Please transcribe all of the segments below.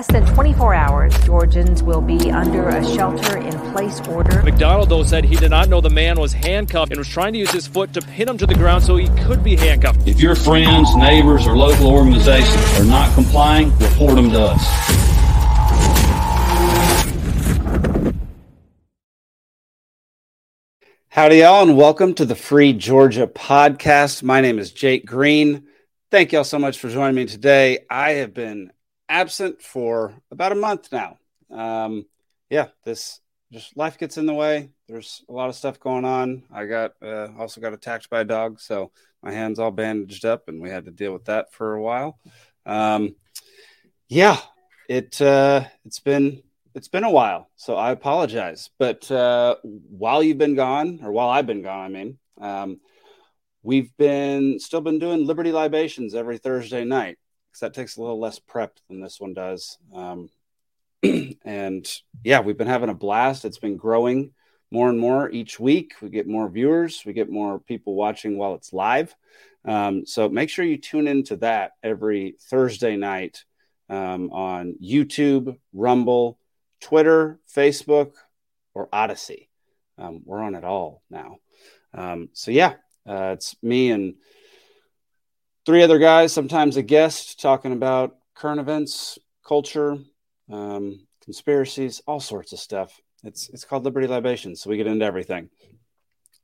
less than 24 hours, Georgians will be under a shelter in place order. McDonald, though, said he did not know the man was handcuffed and was trying to use his foot to pin him to the ground so he could be handcuffed. If your friends, neighbors, or local organizations are not complying, report them to us. Howdy, y'all, and welcome to the Free Georgia podcast. My name is Jake Green. Thank y'all so much for joining me today. I have been absent for about a month now. Um, yeah, this just life gets in the way. There's a lot of stuff going on. I got uh, also got attacked by a dog, so my hands all bandaged up, and we had to deal with that for a while. Um, yeah, it uh, it's been it's been a while, so I apologize. But uh, while you've been gone, or while I've been gone, I mean, um, we've been still been doing Liberty libations every Thursday night because that takes a little less prep than this one does. Um, and yeah, we've been having a blast. It's been growing more and more each week. We get more viewers, we get more people watching while it's live. Um, so make sure you tune into that every Thursday night um, on YouTube, Rumble, Twitter, Facebook, or Odysee. Um, we're on it all now. Um, so yeah, uh, it's me and three other guys, sometimes a guest, talking about current events, culture, um, conspiracies, all sorts of stuff. It's it's called Liberty Libations, so we get into everything.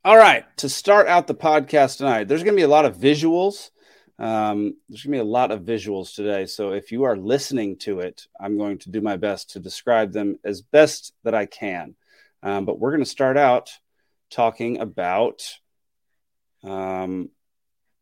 All right, to start out the podcast tonight, there's going to be a lot of visuals. Um, there's going to be a lot of visuals today. So if you are listening to it, I'm going to do my best to describe them as best that I can. Um, but we're going to start out talking about, um,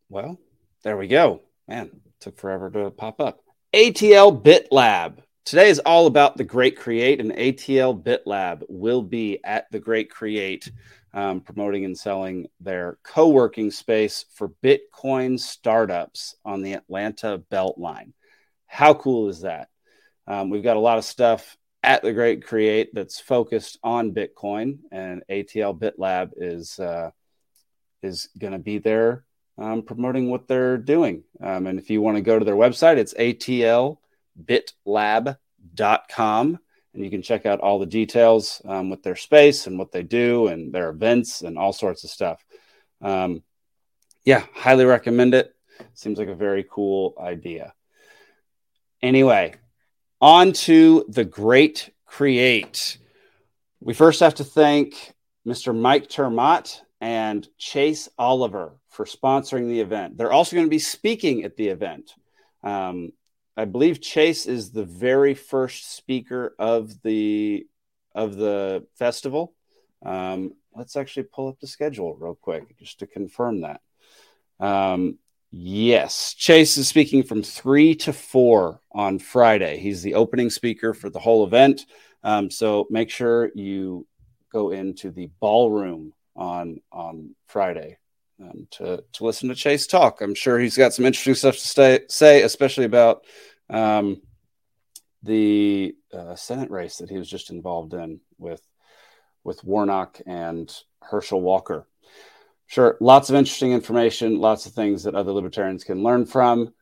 well, there we go. Man, took forever to pop up. ATL Bit Lab. Today is all about the Great Create, and ATL Bit Lab will be at the Great Create, um, promoting and selling their co working space for Bitcoin startups on the Atlanta Beltline. How cool is that? Um, we've got a lot of stuff at the Great Create that's focused on Bitcoin, and ATL Bit Lab is uh, is going to be there um, promoting what they're doing. Um, and if you want to go to their website, it's atlbitlab.com. And you can check out all the details um, with their space and what they do and their events and all sorts of stuff. Um, yeah, highly recommend it. Seems like a very cool idea. Anyway, on to the great create. We first have to thank Mr. Mike ter Maat and Chase Oliver for sponsoring the event. They're also going to be speaking at the event. Um, I believe Chase is the very first speaker of the of the festival. Um, let's actually pull up the schedule real quick just to confirm that. Um, yes, Chase is speaking from three to four on Friday. He's the opening speaker for the whole event. Um, so make sure you go into the ballroom on on Friday um, to to listen to Chase talk. I'm sure he's got some interesting stuff to stay, say, especially about um, the uh, Senate race that he was just involved in with with Warnock and Herschel Walker. Sure, lots of interesting information, lots of things that other libertarians can learn from.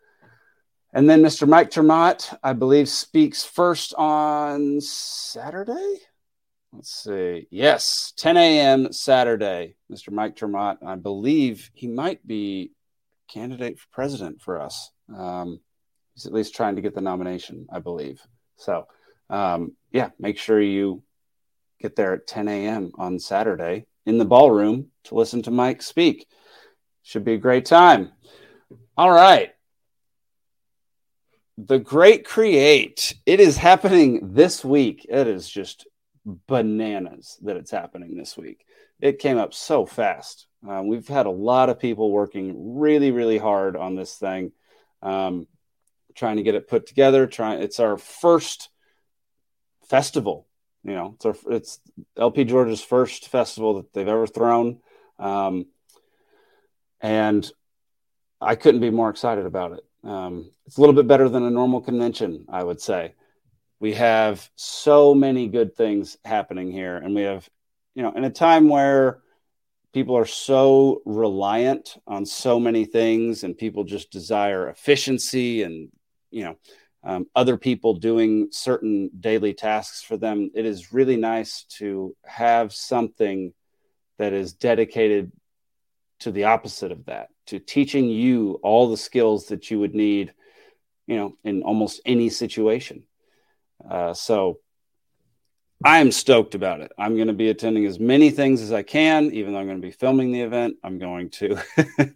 And then Mr. Mike ter Maat, I believe, speaks first on Saturday. Let's see. Yes, 10 a.m. Saturday. Mr. Mike ter Maat. I believe he might be candidate for president for us. Um, he's at least trying to get the nomination, I believe. So, um, yeah, make sure you get there at 10 a.m. on Saturday in the ballroom to listen to Mike speak. Should be a great time. All right. The Great Create. It is happening this week. It is just bananas that it's happening this week. It came up so fast. Um, we've had a lot of people working really, really hard on this thing, um, trying to get it put together. Trying, it's our first festival. You know, it's our, it's LP Georgia's first festival that they've ever thrown, um, and I couldn't be more excited about it. Um, it's a little bit better than a normal convention, I would say we have so many good things happening here and we have you know in a time where people are so reliant on so many things and people just desire efficiency and you know um, other people doing certain daily tasks for them. It is really nice to have something that is dedicated to the opposite of that, to teaching you all the skills that you would need, you know, in almost any situation. Uh, so I am stoked about it. I'm going to be attending as many things as I can, even though I'm going to be filming the event. I'm going to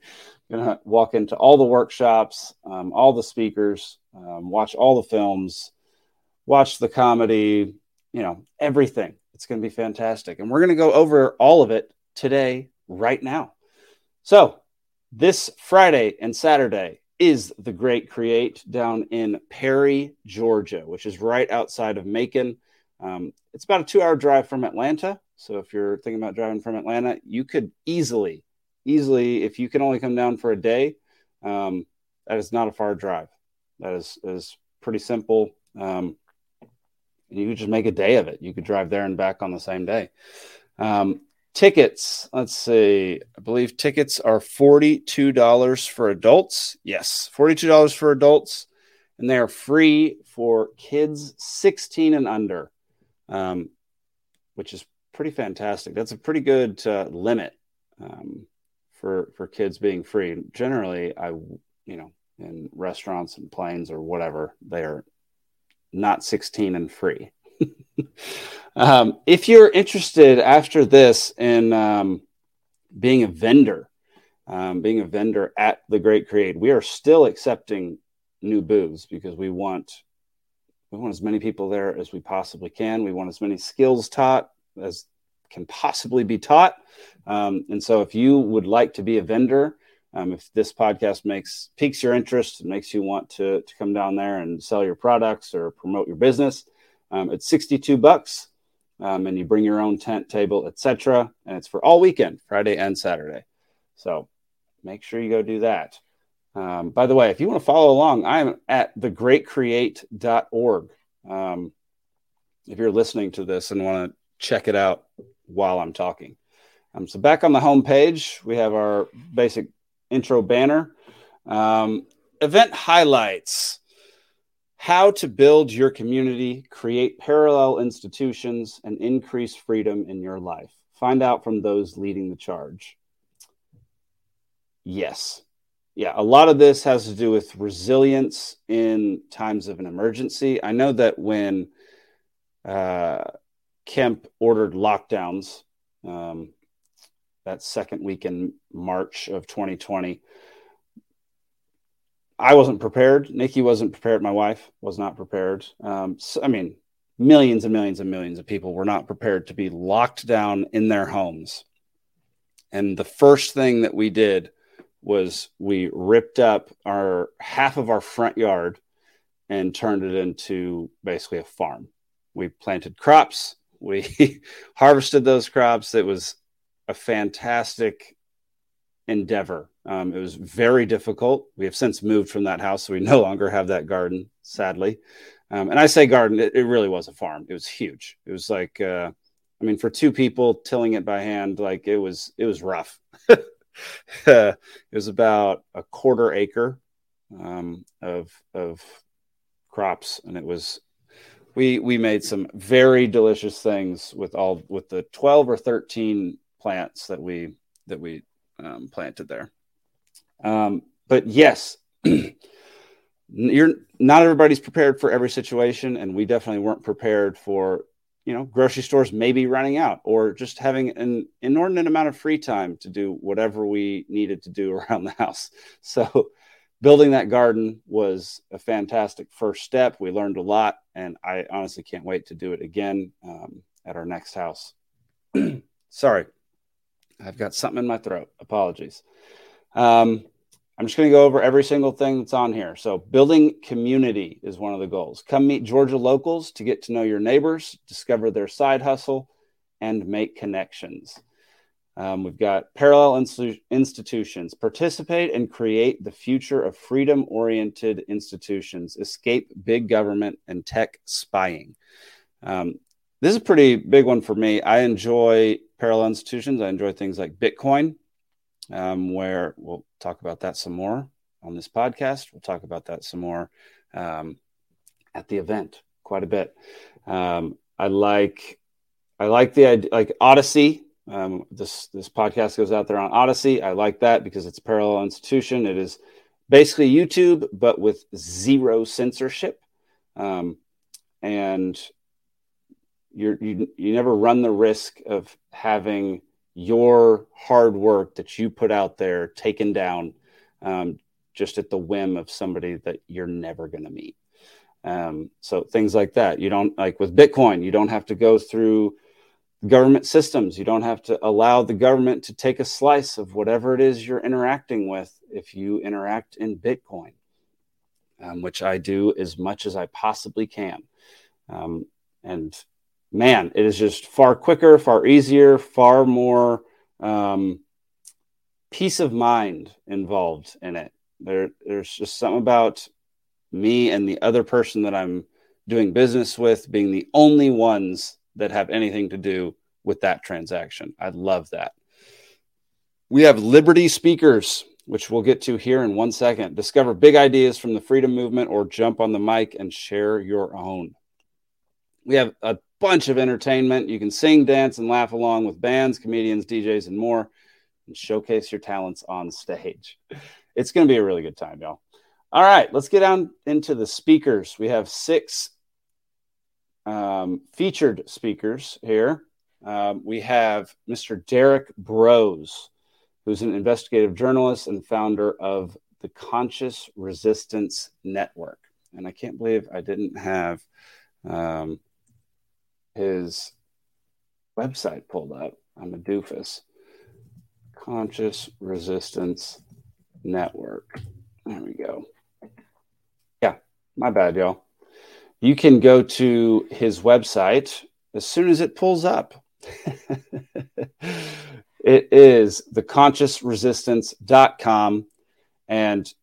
going to walk into all the workshops, um, all the speakers, um, watch all the films, watch the comedy, you know, everything. It's going to be fantastic. And we're going to go over all of it today, right now. So, this Friday and Saturday is the Great Create down in Perry, Georgia, which is right outside of Macon. Um, it's about a two hour drive from Atlanta. So, if you're thinking about driving from Atlanta, you could easily, easily, if you can only come down for a day, um, that is not a far drive. That is, is pretty simple. Um, you could just make a day of it. You could drive there and back on the same day. Um, tickets, let's see. I believe tickets are $42 for adults. Yes, $42 for adults. And they are free for kids 16 and under, um, which is pretty fantastic. That's a pretty good uh, limit um, for for kids being free. Generally, I you know in restaurants and planes or whatever, they are not 16 and free. um, if you're interested after this in um, being a vendor, um, being a vendor at the Great Create, we are still accepting new booths because we want we want as many people there as we possibly can. We want as many skills taught as can possibly be taught. Um, and so, if you would like to be a vendor, um, if this podcast makes piques your interest makes you want to, to come down there and sell your products or promote your business, um, it's 62 bucks. Um, and you bring your own tent, table, etc. And it's for all weekend, Friday and Saturday. So make sure you go do that. Um, by the way, if you want to follow along, I'm at thegreatcreate.org. Um, if you're listening to this and want to check it out while I'm talking. Um, so back on the home page, we have our basic intro banner. Um, event highlights how to build your community, create parallel institutions, and increase freedom in your life. Find out from those leading the charge. Yes. Yeah, a lot of this has to do with resilience in times of an emergency. I know that when uh, Kemp ordered lockdowns, um, that second week in March of 2020. I wasn't prepared. Nikki wasn't prepared. My wife was not prepared. Um, so, I mean, millions and millions and millions of people were not prepared to be locked down in their homes. And the first thing that we did was we ripped up our half of our front yard and turned it into basically a farm. We planted crops. We harvested those crops. It was a fantastic endeavor. Um, it was very difficult. We have since moved from that house, so we no longer have that garden, sadly. Um, and I say garden, it, it, really was a farm. It was huge. It was like, uh, I mean, for two people tilling it by hand, like it was, it was rough. it was about a quarter acre um, of of crops, and it was we we made some very delicious things with all with the 12 or 13 plants that we that we um, planted there. Um, but yes, you're not everybody's prepared for every situation, and we definitely weren't prepared for you know grocery stores maybe running out or just having an inordinate amount of free time to do whatever we needed to do around the house. So building that garden was a fantastic first step. We learned a lot, and I honestly can't wait to do it again um, at our next house. Sorry. I've got something in my throat. Apologies. Um, I'm just going to go over every single thing that's on here. So, building community is one of the goals. Come meet Georgia locals to get to know your neighbors, discover their side hustle, and make connections. Um, we've got parallel institu- institutions. Participate and create the future of freedom oriented institutions. Escape big government and tech spying. Um, this is a pretty big one for me. I enjoy parallel institutions. I enjoy things like Bitcoin, um, where we'll talk about that some more on this podcast. We'll talk about that some more um, at the event quite a bit. Um, I like I like the idea, like Odysee. Um, this this podcast goes out there on Odysee. I like that because it's a parallel institution. It is basically YouTube, but with zero censorship, um, and you're, you you never run the risk of having your hard work that you put out there taken down um, just at the whim of somebody that you're never going to meet. Um, so things like that. You don't like with Bitcoin. You don't have to go through government systems. You don't have to allow the government to take a slice of whatever it is you're interacting with if you interact in Bitcoin, um, which I do as much as I possibly can. Um, and man, it is just far quicker, far easier, far more um, peace of mind involved in it. There, there's just something about me and the other person that I'm doing business with being the only ones that have anything to do with that transaction. I love that. We have Liberty Speakers, which we'll get to here in one second. Discover big ideas from the freedom movement or jump on the mic and share your own. We have a bunch of entertainment. You can sing, dance, and laugh along with bands, comedians, DJs, and more, and showcase your talents on stage. It's going to be a really good time, y'all. All right, let's get down into the speakers. We have six um, featured speakers here. Um, we have Mr. Derrick Broze, who's an investigative journalist and founder of the Conscious Resistance Network. And I can't believe I didn't have um, his website pulled up. I'm a doofus. Conscious Resistance Network. There we go. Yeah, my bad, y'all you can go to his website as soon as it pulls up. it is theconsciousresistance.com and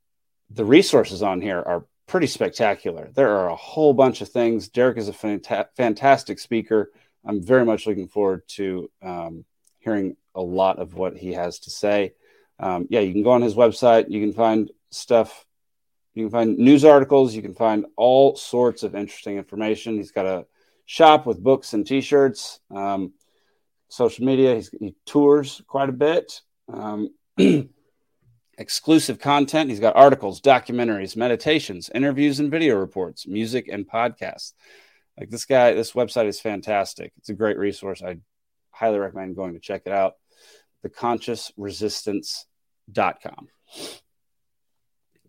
the resources on here are pretty spectacular. There are a whole bunch of things. Derrick is a fanta- fantastic speaker. I'm very much looking forward to um, hearing a lot of what he has to say. Um, yeah, you can go on his website. You can find stuff you can find news articles. You can find all sorts of interesting information. He's got a shop with books and T-shirts. Um, social media. He's, he tours quite a bit. Exclusive content. He's got articles, documentaries, meditations, interviews, and video reports, music, and podcasts. Like this guy, this website is fantastic. It's a great resource. I highly recommend going to check it out. Theconsciousresistance.com.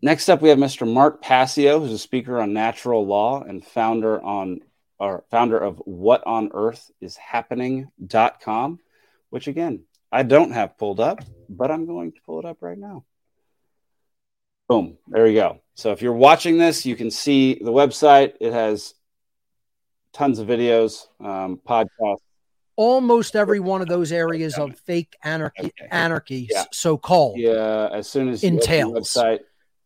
Next up, we have Mr. Mark Passio, who's a speaker on natural law and founder on or founder of What on Earth is Happening.com, which again, I don't have pulled up, but I'm going to pull it up right now. Boom, there you go. So if you're watching this, you can see the website. It has tons of videos, um, podcasts. Almost every one of those areas of fake anarchy, okay. anarchy, yeah. so called. Yeah, as soon as entails. website,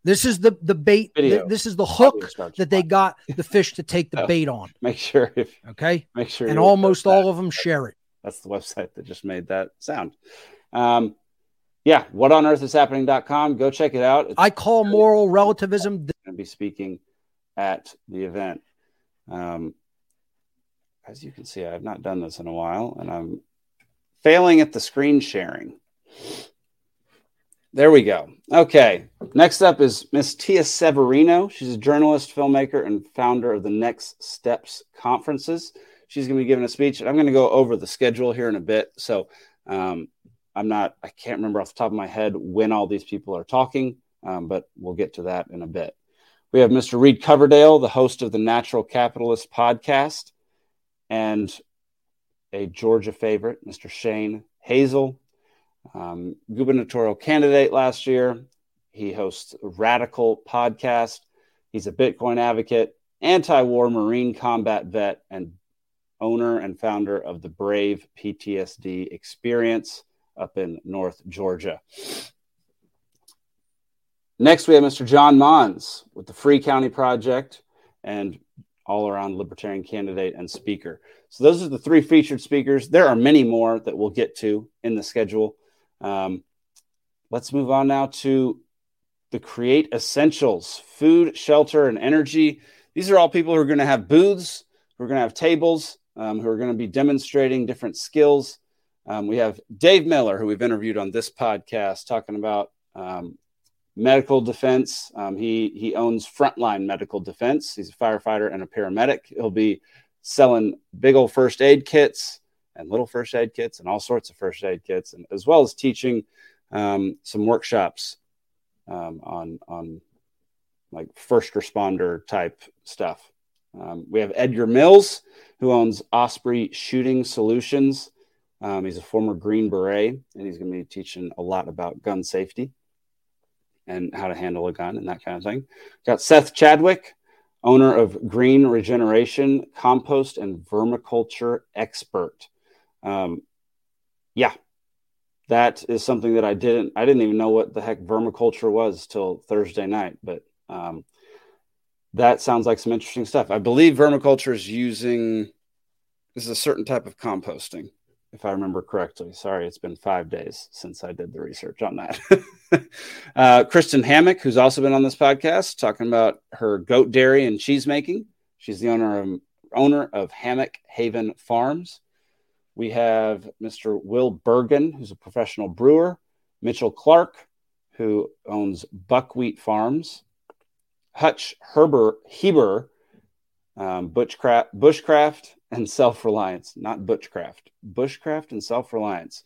this is the the bait. Video. This is the hook that they got the fish to take the bait on. Make sure if okay. Make sure and almost all of them share it. That's the website that just made that sound. Um, yeah, what on earth is happening.com. Go check it out. It's I call moral relativism. Going to be speaking at the event. Um, as you can see, I've not done this in a while, and I'm failing at the screen sharing. There we go. Okay. Next up is Miss Tia Severino. She's a journalist, filmmaker, and founder of the Next Steps conferences. She's going to be giving a speech, and I'm going to go over the schedule here in a bit. So um, I'm not, I can't remember off the top of my head when all these people are talking, um, but we'll get to that in a bit. We have Mr. Reed Coverdale, the host of the Natural Capitalist podcast, and a Georgia favorite, Mr. Shane Hazel um, gubernatorial candidate last year. He hosts Radical podcast. He's a Bitcoin advocate, anti-war Marine combat vet, and owner and founder of the Brave PTSD Experience up in North Georgia. Next, we have Mr. John Monds with the Free County Project and all around libertarian candidate and speaker. So, those are the three featured speakers. There are many more that we'll get to in the schedule. Um, let's move on now to the Create Essentials food, shelter, and energy. these are all people who are going to have booths, who are going to have tables, um, who are going to be demonstrating different skills. Um, we have Dave Miller, who we've interviewed on this podcast, talking about um, medical defense. Um, he he owns Frontline Medical Defense. He's a firefighter and a paramedic. He'll be selling big old first aid kits and little first aid kits and all sorts of first aid kits, and as well as teaching um, some workshops um, on on like first responder type stuff. Um, we have Edgar Mills, who owns Osprey Shooting Solutions. Um, he's a former Green Beret, and he's going to be teaching a lot about gun safety and how to handle a gun and that kind of thing. Got Seth Chadwick, owner of Green Regeneration, compost and vermiculture expert. Um, yeah, that is something that I didn't. I didn't even know what the heck vermiculture was till Thursday night, but um, that sounds like some interesting stuff. I believe vermiculture is using this is a certain type of composting, if I remember correctly. Sorry, it's been five days since I did the research on that. uh, Kristen Hammock, who's also been on this podcast, talking about her goat dairy and cheese making. She's the owner of owner of Hammock Haven Farms. We have Mr. Will Bergen, who's a professional brewer. Mitchell Clark, who owns Buckwheat Farms. Hutch Herber Heber, um, Bushcraft, Bushcraft and Self Reliance, not Butchcraft, Bushcraft and Self Reliance.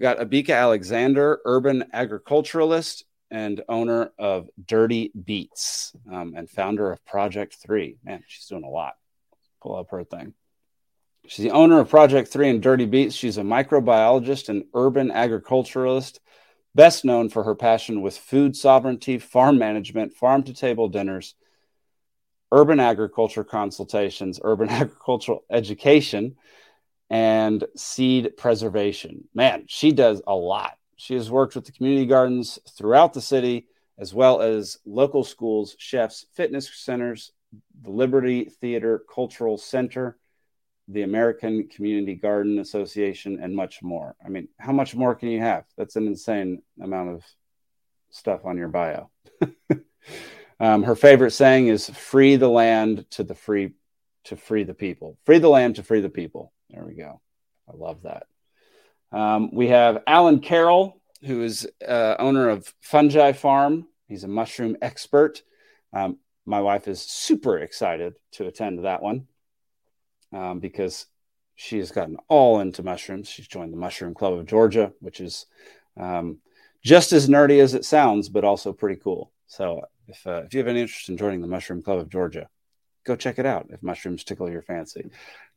Got Abika Alexander, urban agriculturalist and owner of Dirty Beats um, and founder of Project Three. Man, she's doing a lot. Pull up her thing. She's the owner of Project Three and Dirty Beats. She's a microbiologist and urban agriculturalist best known for her passion with food sovereignty, farm management, farm to table dinners, urban agriculture consultations, urban agricultural education, and seed preservation. Man, she does a lot. She has worked with the community gardens throughout the city, as well as local schools, chefs, fitness centers, the Liberty Theater Cultural Center, the American Community Garden Association, and much more. I mean, how much more can you have? That's an insane amount of stuff on your bio. um, her favorite saying is "Free the land to the free to free the people. Free the land to free the people." There we go. I love that. Um, we have Alan Carroll, who is uh, owner of Fungi Farm. He's a mushroom expert. Um, my wife is super excited to attend that one um, because she has gotten all into mushrooms. She's joined the Mushroom Club of Georgia, which is um, just as nerdy as it sounds, but also pretty cool. So if, uh, if you have any interest in joining the Mushroom Club of Georgia, go check it out if mushrooms tickle your fancy.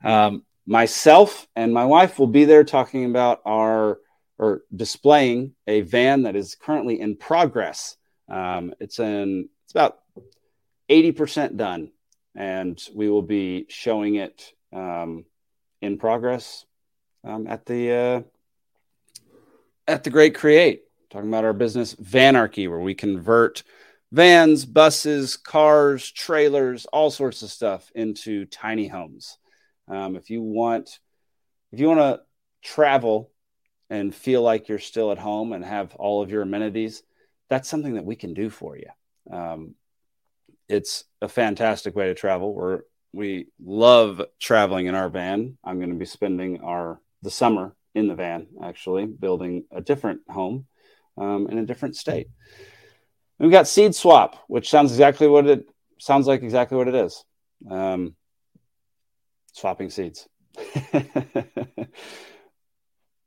Um, myself and my wife will be there talking about our or displaying a van that is currently in progress. Um, it's in it's about 80% done and we will be showing it um, in progress um, at the uh, at the Great Create. Talking about our business Vanarchy, where we convert vans, buses, cars, trailers, all sorts of stuff into tiny homes. Um, if you want, if you want to travel and feel like you're still at home and have all of your amenities, that's something that we can do for you. Um, it's a fantastic way to travel. We're we love traveling in our van. I'm going to be spending our the summer in the van, actually building a different home um, in a different state. We've got Seed Swap, which sounds exactly what it sounds like. Exactly what it is. Um, swapping seeds.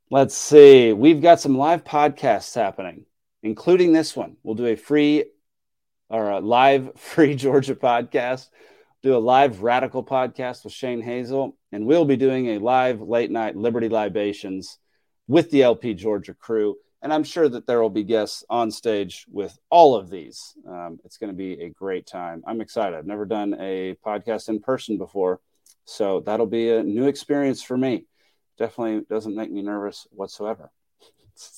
Let's see. We've got some live podcasts happening, including this one. We'll do a free or a live free Georgia podcast do a live radical podcast with Shane Hazel, and we'll be doing a live late night Liberty Libations with the LP Georgia crew. And I'm sure that there will be guests on stage with all of these. Um, it's going to be a great time. I'm excited. I've never done a podcast in person before, so that'll be a new experience for me. Definitely doesn't make me nervous whatsoever.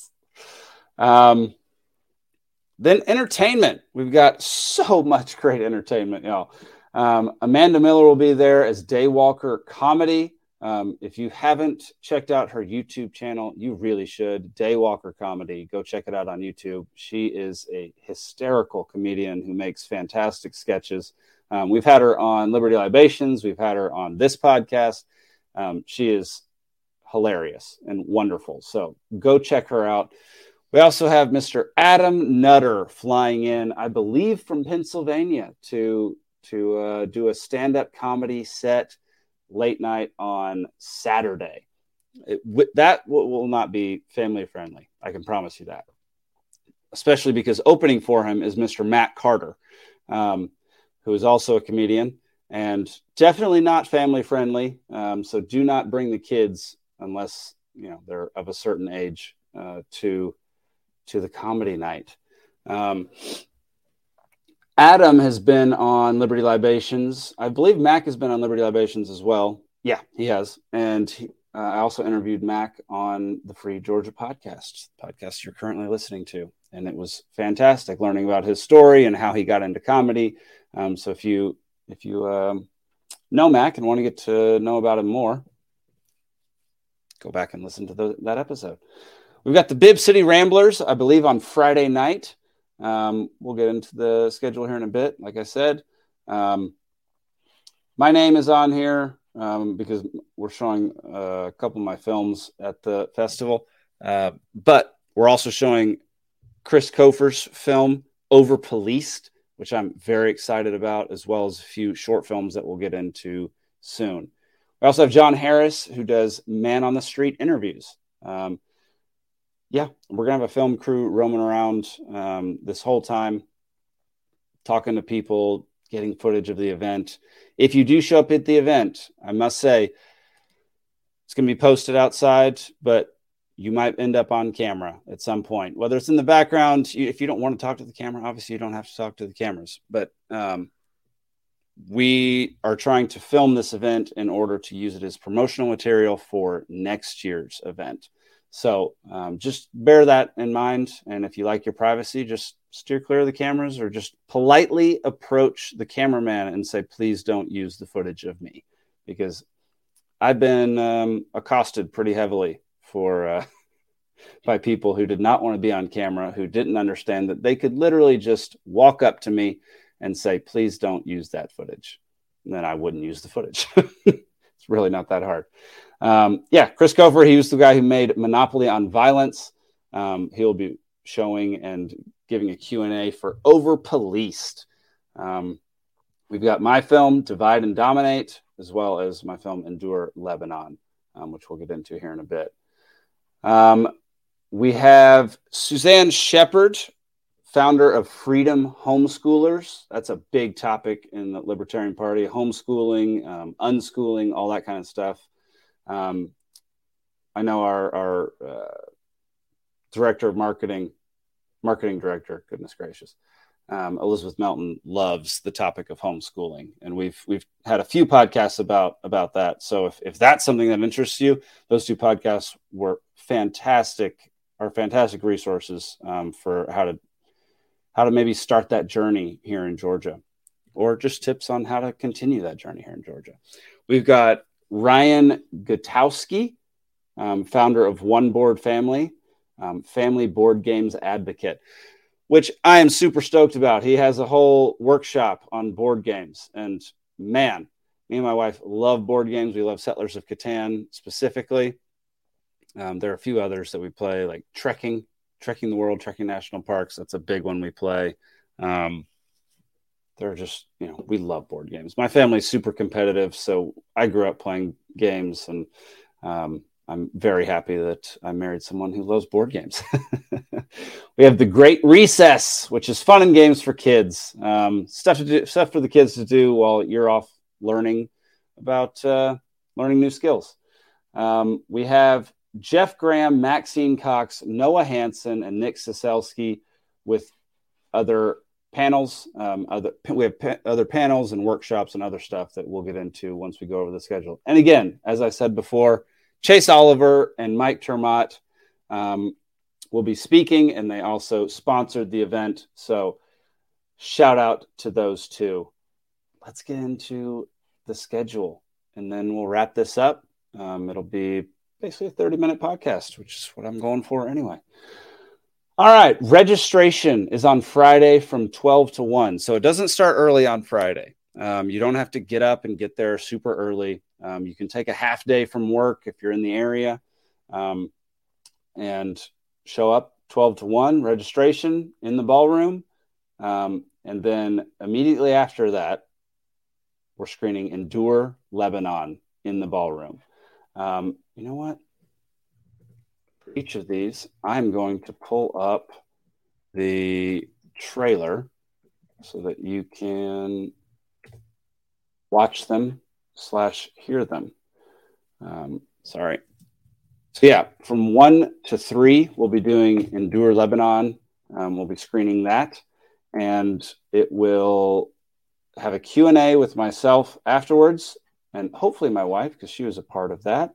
um, then entertainment. We've got so much great entertainment, y'all. Um, Amanda Miller will be there as Daywalker Comedy. Um, if you haven't checked out her YouTube channel, you really should. Daywalker Comedy. Go check it out on YouTube. She is a hysterical comedian who makes fantastic sketches. Um, we've had her on Liberty Libations. We've had her on this podcast. Um, she is hilarious and wonderful. So go check her out. We also have Mr. Adam Nutter flying in, I believe, from Pennsylvania to to uh, do a stand-up comedy set late night on Saturday. It, that will, not be family friendly. I can promise you that. Especially because opening for him is Mr. Matt Carter, um, who is also a comedian and definitely not family friendly. Um, so do not bring the kids unless you know they're of a certain age uh, to to the comedy night. Um, Adam has been on Liberty Libations. I believe Mac has been on Liberty Libations as well. Yeah, he has. And he, uh, I also interviewed Mac on the Free Georgia podcast, the podcast you're currently listening to. And it was fantastic learning about his story and how he got into comedy. Um, so if you if you um, know Mac and want to get to know about him more, go back and listen to the, that episode. We've got the Bibb City Ramblers, I believe, on Friday night. Um, we'll get into the schedule here in a bit. Like I said, um, my name is on here um, because we're showing uh, a couple of my films at the festival, uh, but we're also showing Chris Kofer's film Over Policed, which I'm very excited about, as well as a few short films that we'll get into soon. We also have John Harris, who does Man on the Street interviews. Um, yeah, we're gonna have a film crew roaming around um, this whole time, talking to people, getting footage of the event. If you do show up at the event, I must say it's gonna be posted outside, but you might end up on camera at some point. Whether it's in the background, if you don't want to talk to the camera, obviously you don't have to talk to the cameras. But um, we are trying to film this event in order to use it as promotional material for next year's event. So um, just bear that in mind. And if you like your privacy, just steer clear of the cameras or just politely approach the cameraman and say, please don't use the footage of me because I've been um, accosted pretty heavily for uh, by people who did not want to be on camera, who didn't understand that they could literally just walk up to me and say, please don't use that footage. And then I wouldn't use the footage. it's really not that hard. Um, yeah, Chris Kofer, he was the guy who made Monopoly on Violence. Um, he'll be showing and giving a Q&A for Over Policed. Um, we've got my film, Divide and Dominate, as well as my film, Endure Lebanon, um, which we'll get into here in a bit. Um, we have Suzanne Shepherd, founder of Freedom Homeschoolers. That's a big topic in the Libertarian Party homeschooling, um, unschooling, all that kind of stuff. Um, I know our, our uh, director of marketing, marketing director, goodness gracious, um, Elizabeth Melton loves the topic of homeschooling, and we've we've had a few podcasts about about that. So if if that's something that interests you, those two podcasts were fantastic, are fantastic resources um, for how to how to maybe start that journey here in Georgia, or just tips on how to continue that journey here in Georgia. We've got Ryan Gutowski, um, founder of One Board Family, um, family board games advocate, which I am super stoked about. He has a whole workshop on board games. And man, me and my wife love board games. We love Settlers of Catan specifically. Um, there are a few others that we play, like trekking, trekking the world, trekking national parks. That's a big one we play. Um, they're just you know we love board games. My family's super competitive so i grew up playing games and um, i'm very happy that i married someone who loves board games. We have the great recess which is fun and games for kids. Um, stuff to do stuff for the kids to do while you're off learning about uh, learning new skills. Um, we have jeff graham maxine cox noah hanson and nick Saselski with other panels. Um, other we have pa- other panels and workshops and other stuff that we'll get into once we go over the schedule. And again, as I said before, Chase Oliver and Mike ter Maat um, will be speaking, and they also sponsored the event. So shout out to those two. Let's get into the schedule, and then we'll wrap this up. Um, it'll be basically a 30 minute podcast, which is what I'm going for anyway. All right. Registration is on Friday from 12 to 1. So it doesn't start early on Friday. Um, you don't have to get up and get there super early. Um, you can take a half day from work if you're in the area um, and show up 12 to 1 registration in the ballroom. Um, and then immediately after that, we're screening Endure Lebanon in the ballroom. Um, you know what? Each of these, I'm going to pull up the trailer so that you can watch them slash hear them. Um, sorry. So yeah, from one to three, we'll be doing Endure Lebanon. Um, we'll be screening that, and it will have a Q&A with myself afterwards, and hopefully my wife, because she was a part of that.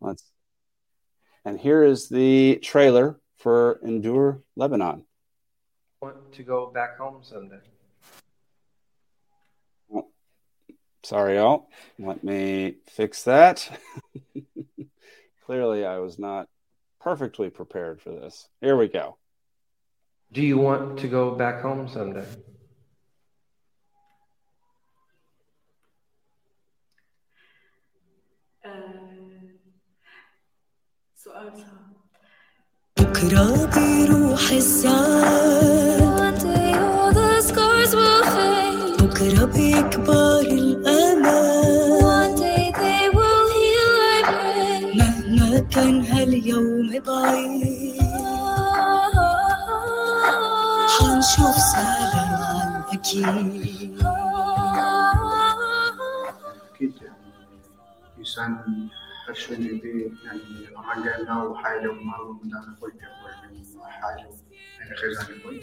Let's, and here is the trailer for Endure Lebanon. Want to go back home someday? Sorry, y'all. Let me fix that. Clearly, I was not perfectly prepared for this. Here we go. Do you want to go back home someday? بكرة بيروح الزعل بكرة بيكبر الأمل مهما كان هاليوم ضعيف. حنشوف سلام أكيد. أكيد إنسان حشوني بي يعني رجعنا وحاجة وما ومدانا خوي حاجة. يعني خزانة خوي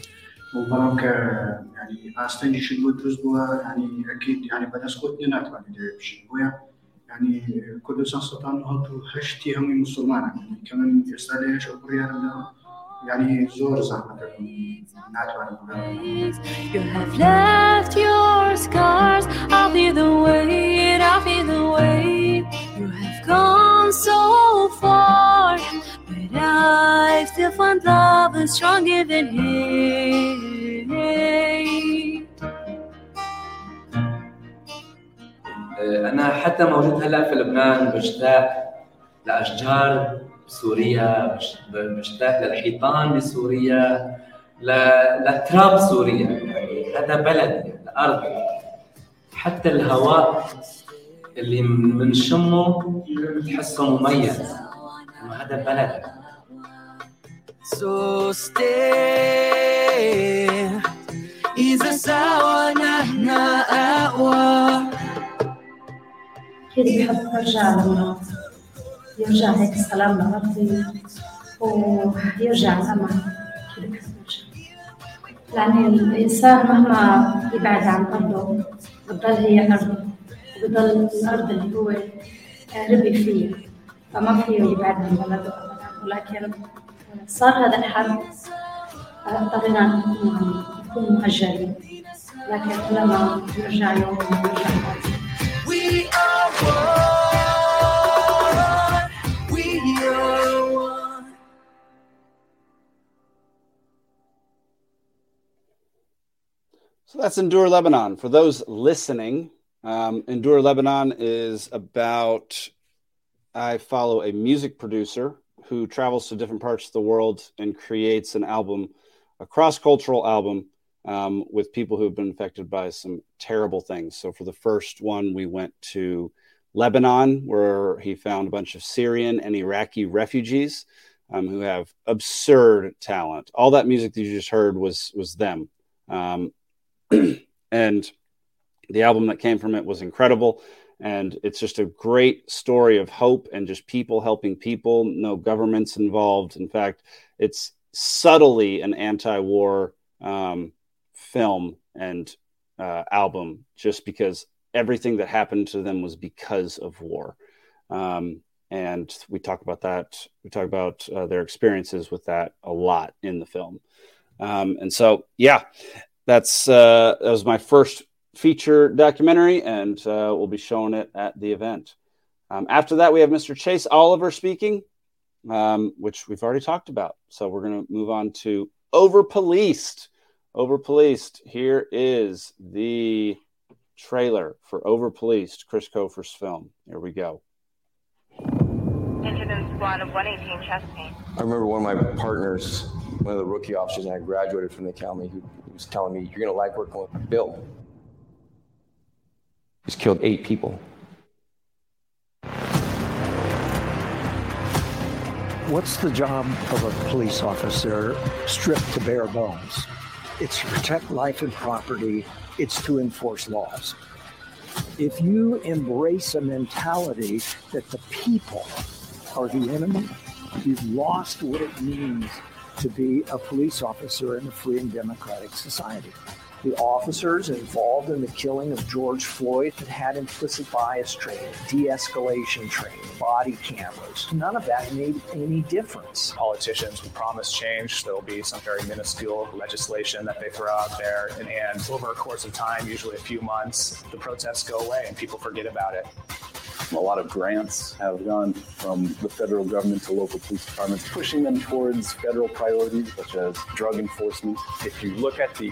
وبرام ك يعني استنجي شدوة رزقها يعني أكيد يعني بدأ سقوط نات يعني بشدوها يعني كل سنة سلطان هاتو هشتي هم مسلمان. يعني كمان يسأل إيش أقريا يعني زور زحمة. You have left your scars. I'll be the weight, I'll be the weight You have gone so far But I still find love is stronger than hate أنا حتى موجود هلأ في لبنان بشتاق لأشجار بسوريا بشتاق للحيطان بسوريا لتراب سوريا يعني هذا بلدي الأرض حتى الهواء اللي بنشمه بتحسه مميز. إنه هذا بلدك So stay إذا سوا نحن أقوى. كده بحب أرجع لما يرجع هيك السلام لأرضي ويرجع الأمل كده بحب أرجع يعني الإنسان مهما يبعد عن أرضه بتضل هي أرضه وبضل الأرض اللي هو ربي فيها فما فيه يبعد عن بلده ولكن صار هذا الحرب اضطرينا نكون نكون مهجرين لكن لما نرجع يوم نرجع We are one. We are one. So that's Endure Lebanon. For those listening, um, Endure Lebanon is about I follow a music producer who travels to different parts of the world and creates an album, a cross cultural album um, with people who have been affected by some terrible things. So for the first one, we went to Lebanon, where he found a bunch of Syrian and Iraqi refugees um, who have absurd talent. All that music that you just heard was was them. Um, and the album that came from it was incredible. And it's just a great story of hope and just people helping people no governments involved. In fact it's subtly an anti-war um, film and uh, album just because everything that happened to them was because of war. Um, and we talk about that we talk about uh, their experiences with that a lot in the film. Um, and so yeah that's uh, that was my first feature documentary, and uh, we'll be showing it at the event. Um, after that, we have Mr. Chase Oliver speaking, um, which we've already talked about. So we're going to move on to Over Policed. Over Policed. Here is the trailer for Overpoliced, Chris Cofer's film. Here we go. Incident squad of 118 chest pain. I remember one of my partners, one of the rookie officers, and I graduated from the academy, who was telling me, You're going to like working with Bill. He's killed eight people. What's the job of a police officer stripped to bare bones? It's to protect life and property, it's to enforce laws. If you embrace a mentality that the people are the enemy, you've lost what it means to be a police officer in a free and democratic society the officers involved in the killing of George Floyd had had implicit bias training, de escalation training, body cameras. None of that made any difference. Politicians will promise change. There'll be some very minuscule legislation that they throw out there. And, and over a course of time, usually a few months, the protests go away and people forget about it. A lot of grants have gone from the federal government to local police departments, pushing them towards federal priorities such as drug enforcement. If you look at the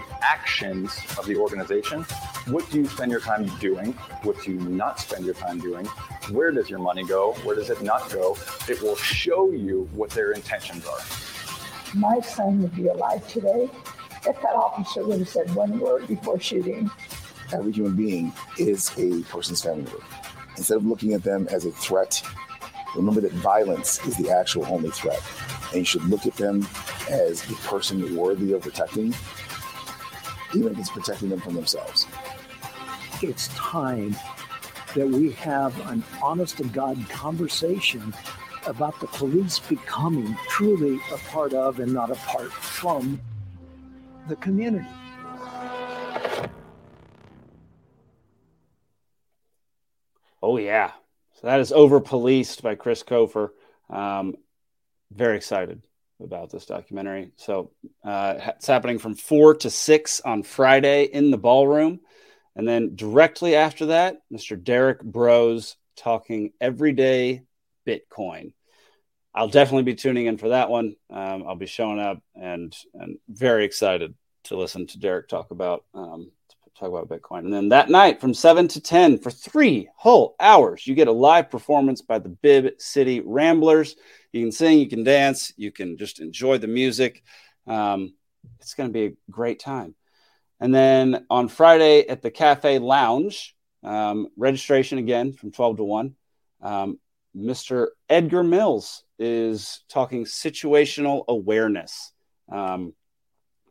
actions of the organization, what do you spend your time doing? What do you not spend your time doing? Where does your money go? Where does it not go? It will show you what their intentions are. My son would be alive today if that officer would have said one word before shooting. Every human being is a person's family member instead of looking at them as a threat, remember that violence is the actual only threat. And you should look at them as a person worthy of protecting, even if it's protecting them from themselves. It's time that we have an honest to God conversation about the police becoming truly a part of and not apart from the community. Oh yeah, so that is over policed by Chris Kofer. Um, very excited about this documentary. So uh, it's happening from four to six on Friday in the ballroom, and then directly after that, Mr. Derrick Broze talking everyday Bitcoin. I'll definitely be tuning in for that one. Um, I'll be showing up and and very excited to listen to Derrick talk about um, talk about Bitcoin. And then that night from 7 to 10 for three whole hours, you get a live performance by the Bibb City Ramblers. You can sing, you can dance, you can just enjoy the music. Um, it's going to be a great time. And then on Friday at the Cafe Lounge, um, registration again from 12 to 1. Um, Mr. Edgar Mills is talking situational awareness um,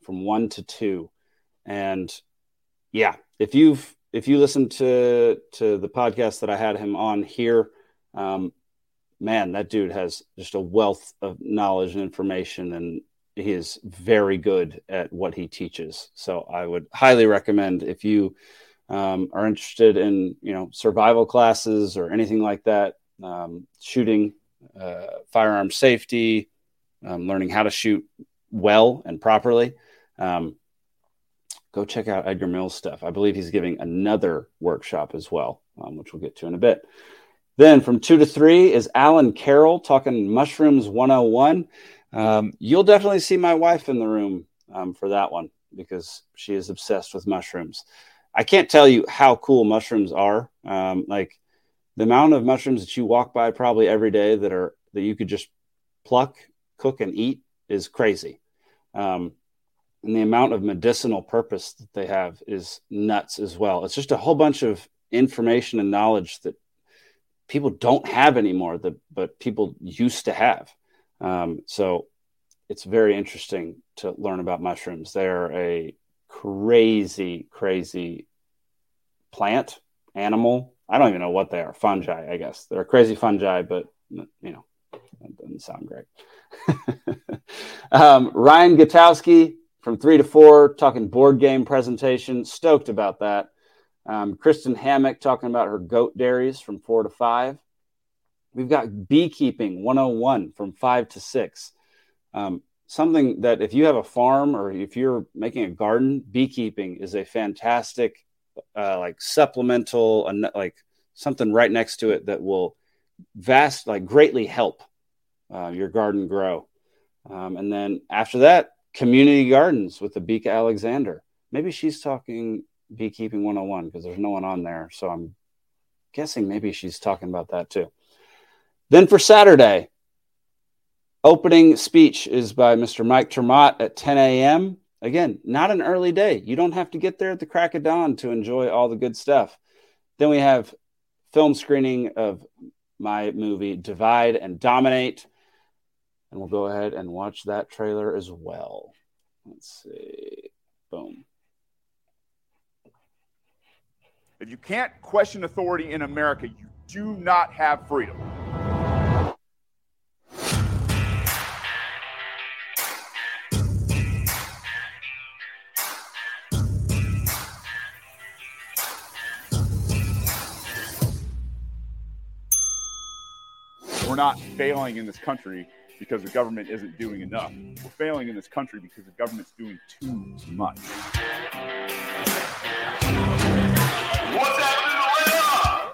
from 1 to 2. And yeah, if you've if you listen to to the podcast that I had him on here, um, man, that dude has just a wealth of knowledge and information, and he is very good at what he teaches. So I would highly recommend if you um, are interested in you know survival classes or anything like that, um, shooting, uh, firearm safety, um, learning how to shoot well and properly. Go check out Edgar Mills' stuff. I believe he's giving another workshop as well, um, which we'll get to in a bit. Then from two to three is Alan Carroll talking Mushrooms 101. Um, you'll definitely see my wife in the room um, for that one because she is obsessed with mushrooms. I can't tell you how cool mushrooms are. Um, like the amount of mushrooms that you walk by probably every day that are that you could just pluck, cook, and eat is crazy. Um, and the amount of medicinal purpose that they have is nuts as well. It's just a whole bunch of information and knowledge that people don't have anymore, that but people used to have. Um, so it's very interesting to learn about mushrooms. They're a crazy, crazy plant, animal. I don't even know what they are. Fungi, I guess. They're crazy fungi, but you know, that doesn't sound great. um, Ryan Gutowski from three to four, talking board game presentation. Stoked about that. Um, Kristen Hammock talking about her goat dairies from four to five. We've got beekeeping 101 from five to six. Um, something that if you have a farm or if you're making a garden, beekeeping is a fantastic, uh, like supplemental, like something right next to it that will vast, like greatly help uh, your garden grow. Um, and then after that, community gardens with the Abika Alexander. Maybe she's talking Beekeeping 101 because there's no one on there. So I'm guessing maybe she's talking about that too. Then for Saturday, opening speech is by Mr. Mike ter Maat at 10 a.m. Again, not an early day. You don't have to get there at the crack of dawn to enjoy all the good stuff. Then we have film screening of my movie Divide and Dominate. And we'll go ahead and watch that trailer as well. Let's see. Boom. If you can't question authority in America, you do not have freedom. We're not failing in this country because the government isn't doing enough. We're failing in this country because the government's doing too much.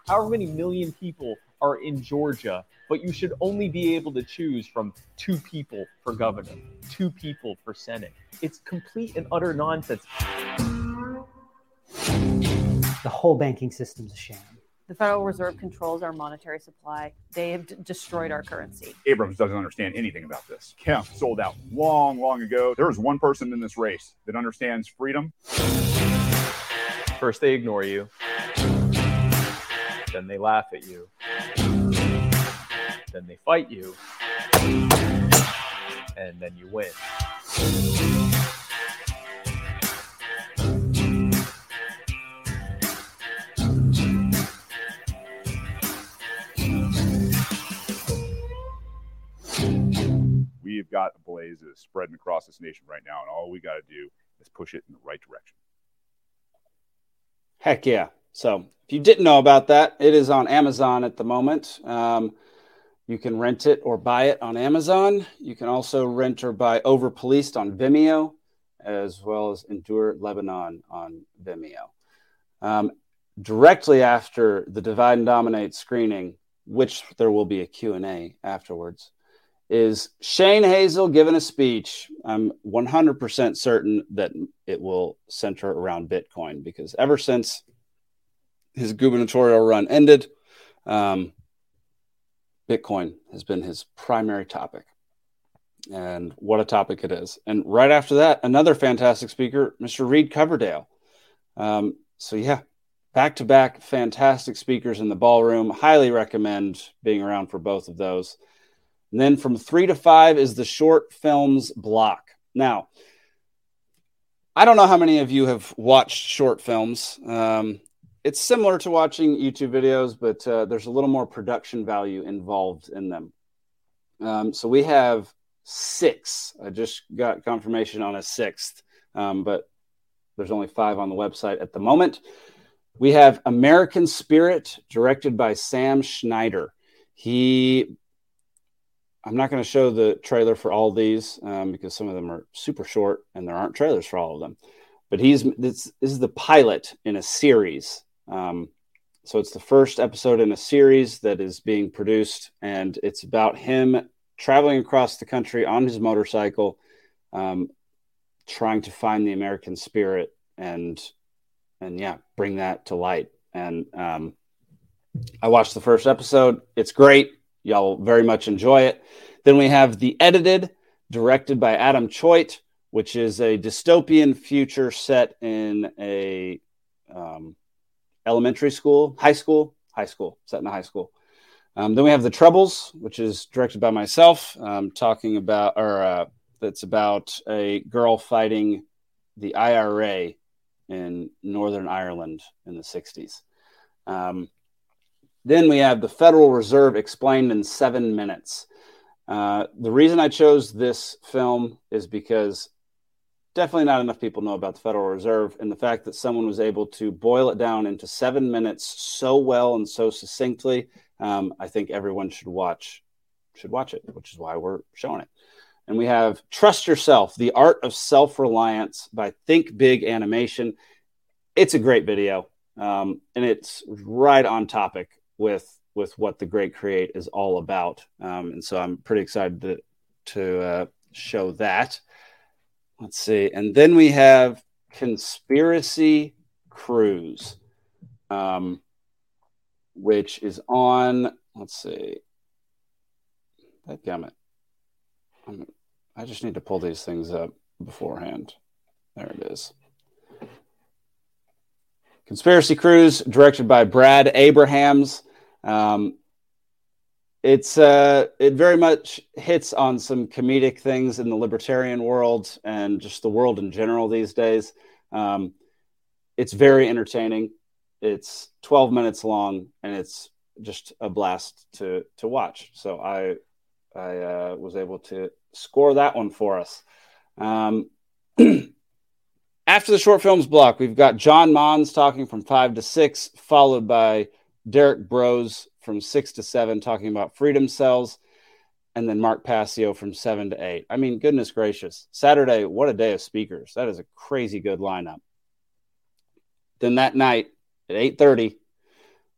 However many million people are in Georgia, but you should only be able to choose from two people for governor, two people for senate. It's complete and utter nonsense. The whole banking system's a sham. The Federal Reserve controls our monetary supply. They have d- destroyed our currency. Abrams doesn't understand anything about this. Kemp sold out long, long ago. There is one person in this race that understands freedom. First, they ignore you, then they laugh at you, then they fight you, and then you win. Got a blaze that is spreading across this nation right now, and all we got to do is push it in the right direction. Heck yeah. So if you didn't know about that, it is on Amazon at the moment. Um, you can rent it or buy it on Amazon. You can also rent or buy Over Policed on Vimeo, as well as Endure Lebanon on Vimeo. Um, directly after the Divide and Dominate screening, which there will be a Q&A afterwards, is Shane Hazel giving a speech. I'm 100% certain that it will center around Bitcoin because ever since his gubernatorial run ended, um, Bitcoin has been his primary topic. And what a topic it is. And right after that, another fantastic speaker, Mr. Reed Coverdale. Um, so, yeah, back to back fantastic speakers in the ballroom. Highly recommend being around for both of those. And then from three to five is the short films block. Now, I don't know how many of you have watched short films. Um, it's similar to watching YouTube videos, but uh, there's a little more production value involved in them. Um, so we have six. I just got confirmation on a sixth, um, but there's only five on the website at the moment. We have American Spirit, directed by Sam Schneider. He I'm not going to show the trailer for all these um, because some of them are super short and there aren't trailers for all of them. But he's this, this is the pilot in a series. Um, so it's the first episode in a series that is being produced, and it's about him traveling across the country on his motorcycle, um, trying to find the American spirit and and yeah, bring that to light. And um, I watched the first episode. It's great. Y'all very much enjoy it. Then we have The Edited, directed by Adam Choate, which is a dystopian future set in a um, elementary school, high school, high school, set in a high school. Um, then we have The Troubles, which is directed by myself, um, talking about, or uh, that's about a girl fighting the IRA in Northern Ireland in the 60s. Um, then we have the Federal Reserve explained in seven minutes. Uh, the reason I chose this film is because definitely not enough people know about the Federal Reserve and the fact that someone was able to boil it down into seven minutes so well and so succinctly. Um, I think everyone should watch should watch it, which is why we're showing it. And we have Trust Yourself: The Art of Self Reliance by Think Big Animation. It's a great video, um, and it's right on topic with with what the Great Create is all about. Um, and so I'm pretty excited to to uh, show that. Let's see, and then we have Conspiracy Cruise, um, which is on. Let's see. That gummit. I'm, I just need to pull these things up beforehand. There it is. Conspiracy Cruise, directed by Brad Abrahams. Um, it's uh, it very much hits on some comedic things in the libertarian world and just the world in general these days. Um, it's very entertaining. It's 12 minutes long and it's just a blast to to watch. So I I uh, was able to score that one for us. Um, after the short films block, we've got John Mons talking from five to six, followed by Derrick Broze from six to seven talking about freedom cells, and then Mark Passio from seven to eight. I mean, goodness gracious. Saturday, what a day of speakers. That is a crazy good lineup. Then that night at 8:30,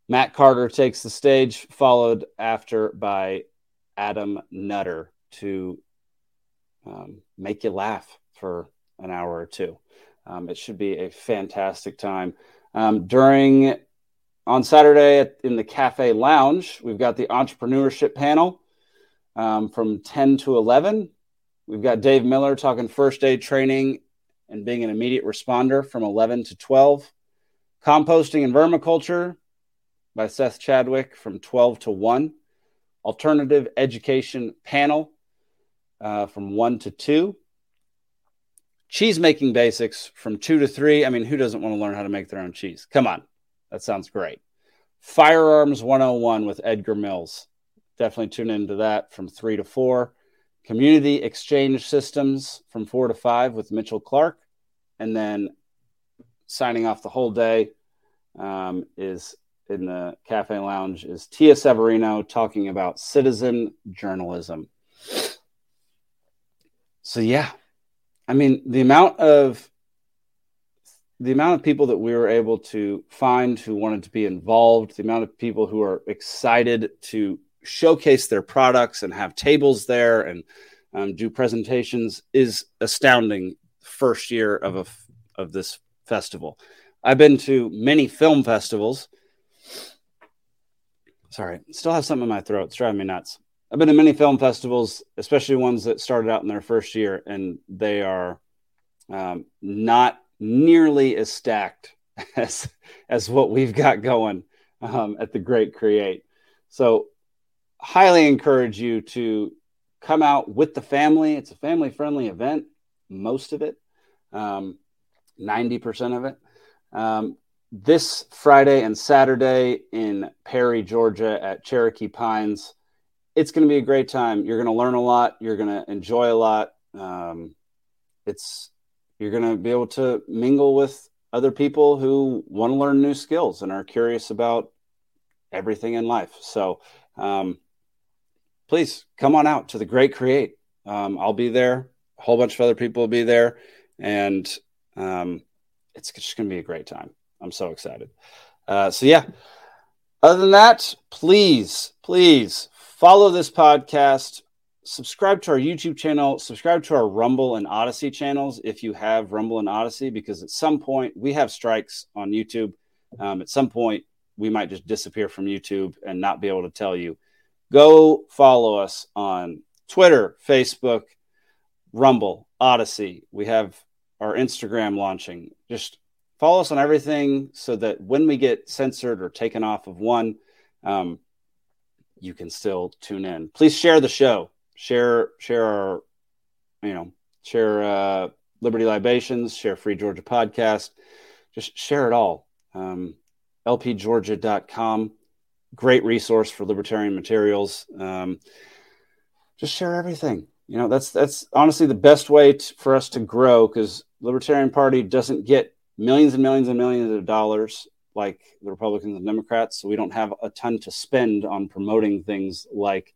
Matt Carter takes the stage, followed after by Adam Nutter to um, make you laugh for an hour or two. Um, it should be a fantastic time. Um, during on Saturday at, in the Cafe Lounge, we've got the entrepreneurship panel um, from 10 to 11. We've got Dave Miller talking first aid training and being an immediate responder from 11 to 12. Composting and vermiculture by Seth Chadwick from 12 to 1. Alternative education panel uh, from 1 to 2. Cheese making basics from 2 to 3. I mean, who doesn't want to learn how to make their own cheese? Come on. That sounds great. Firearms 101 with Edgar Mills. Definitely tune into that from three to four. Community exchange systems from four to five with Mitchell Clark. And then signing off the whole day um, is in the cafe lounge is Tia Severino talking about citizen journalism. So, yeah, I mean, the amount of the amount of people that we were able to find who wanted to be involved, the amount of people who are excited to showcase their products and have tables there and um, do presentations is astounding. First year of a of this festival, I've been to many film festivals. Sorry, still have something in my throat. It's driving me nuts. I've been to many film festivals, especially ones that started out in their first year, and they are um, not nearly as stacked as as what we've got going um, at the Great Create. So, highly encourage you to come out with the family. It's a family friendly event, most of it, um, 90% of it. Um, this Friday and Saturday in Perry, Georgia at Cherokee Pines. It's going to be a great time. You're going to learn a lot. You're going to enjoy a lot. Um, it's you're going to be able to mingle with other people who want to learn new skills and are curious about everything in life. So, um, please come on out to the Great Create. Um, I'll be there. A whole bunch of other people will be there, and um, it's just going to be a great time. I'm so excited. Uh, so yeah. Other than that, please, please follow this podcast subscribe to our YouTube channel, subscribe to our Rumble and Odysee channels if you have Rumble and Odysee, because at some point we have strikes on YouTube. Um, at some point, we might just disappear from YouTube and not be able to tell you. Go follow us on Twitter, Facebook, Rumble, Odysee. We have our Instagram launching. Just follow us on everything so that when we get censored or taken off of one, um, you can still tune in. Please share the show share share our you know share uh, Liberty Libations, share Free Georgia podcast, just share it all. Um, lpgeorgia.com, great resource for libertarian materials. Um, just share everything. You know, that's that's honestly the best way for us to grow because Libertarian Party doesn't get millions and millions and millions of dollars like the Republicans and Democrats. So we don't have a ton to spend on promoting things like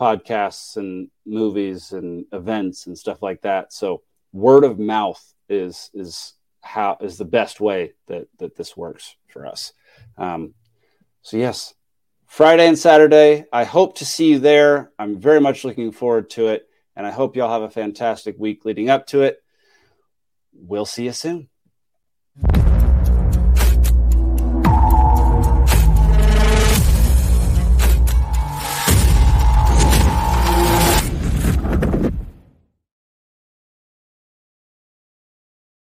podcasts and movies and events and stuff like that. So word of mouth is is how is the best way that that this works for us. Um, so yes, Friday and Saturday. I hope to see you there. I'm very much looking forward to it, and I hope y'all have a fantastic week leading up to it. We'll see you soon.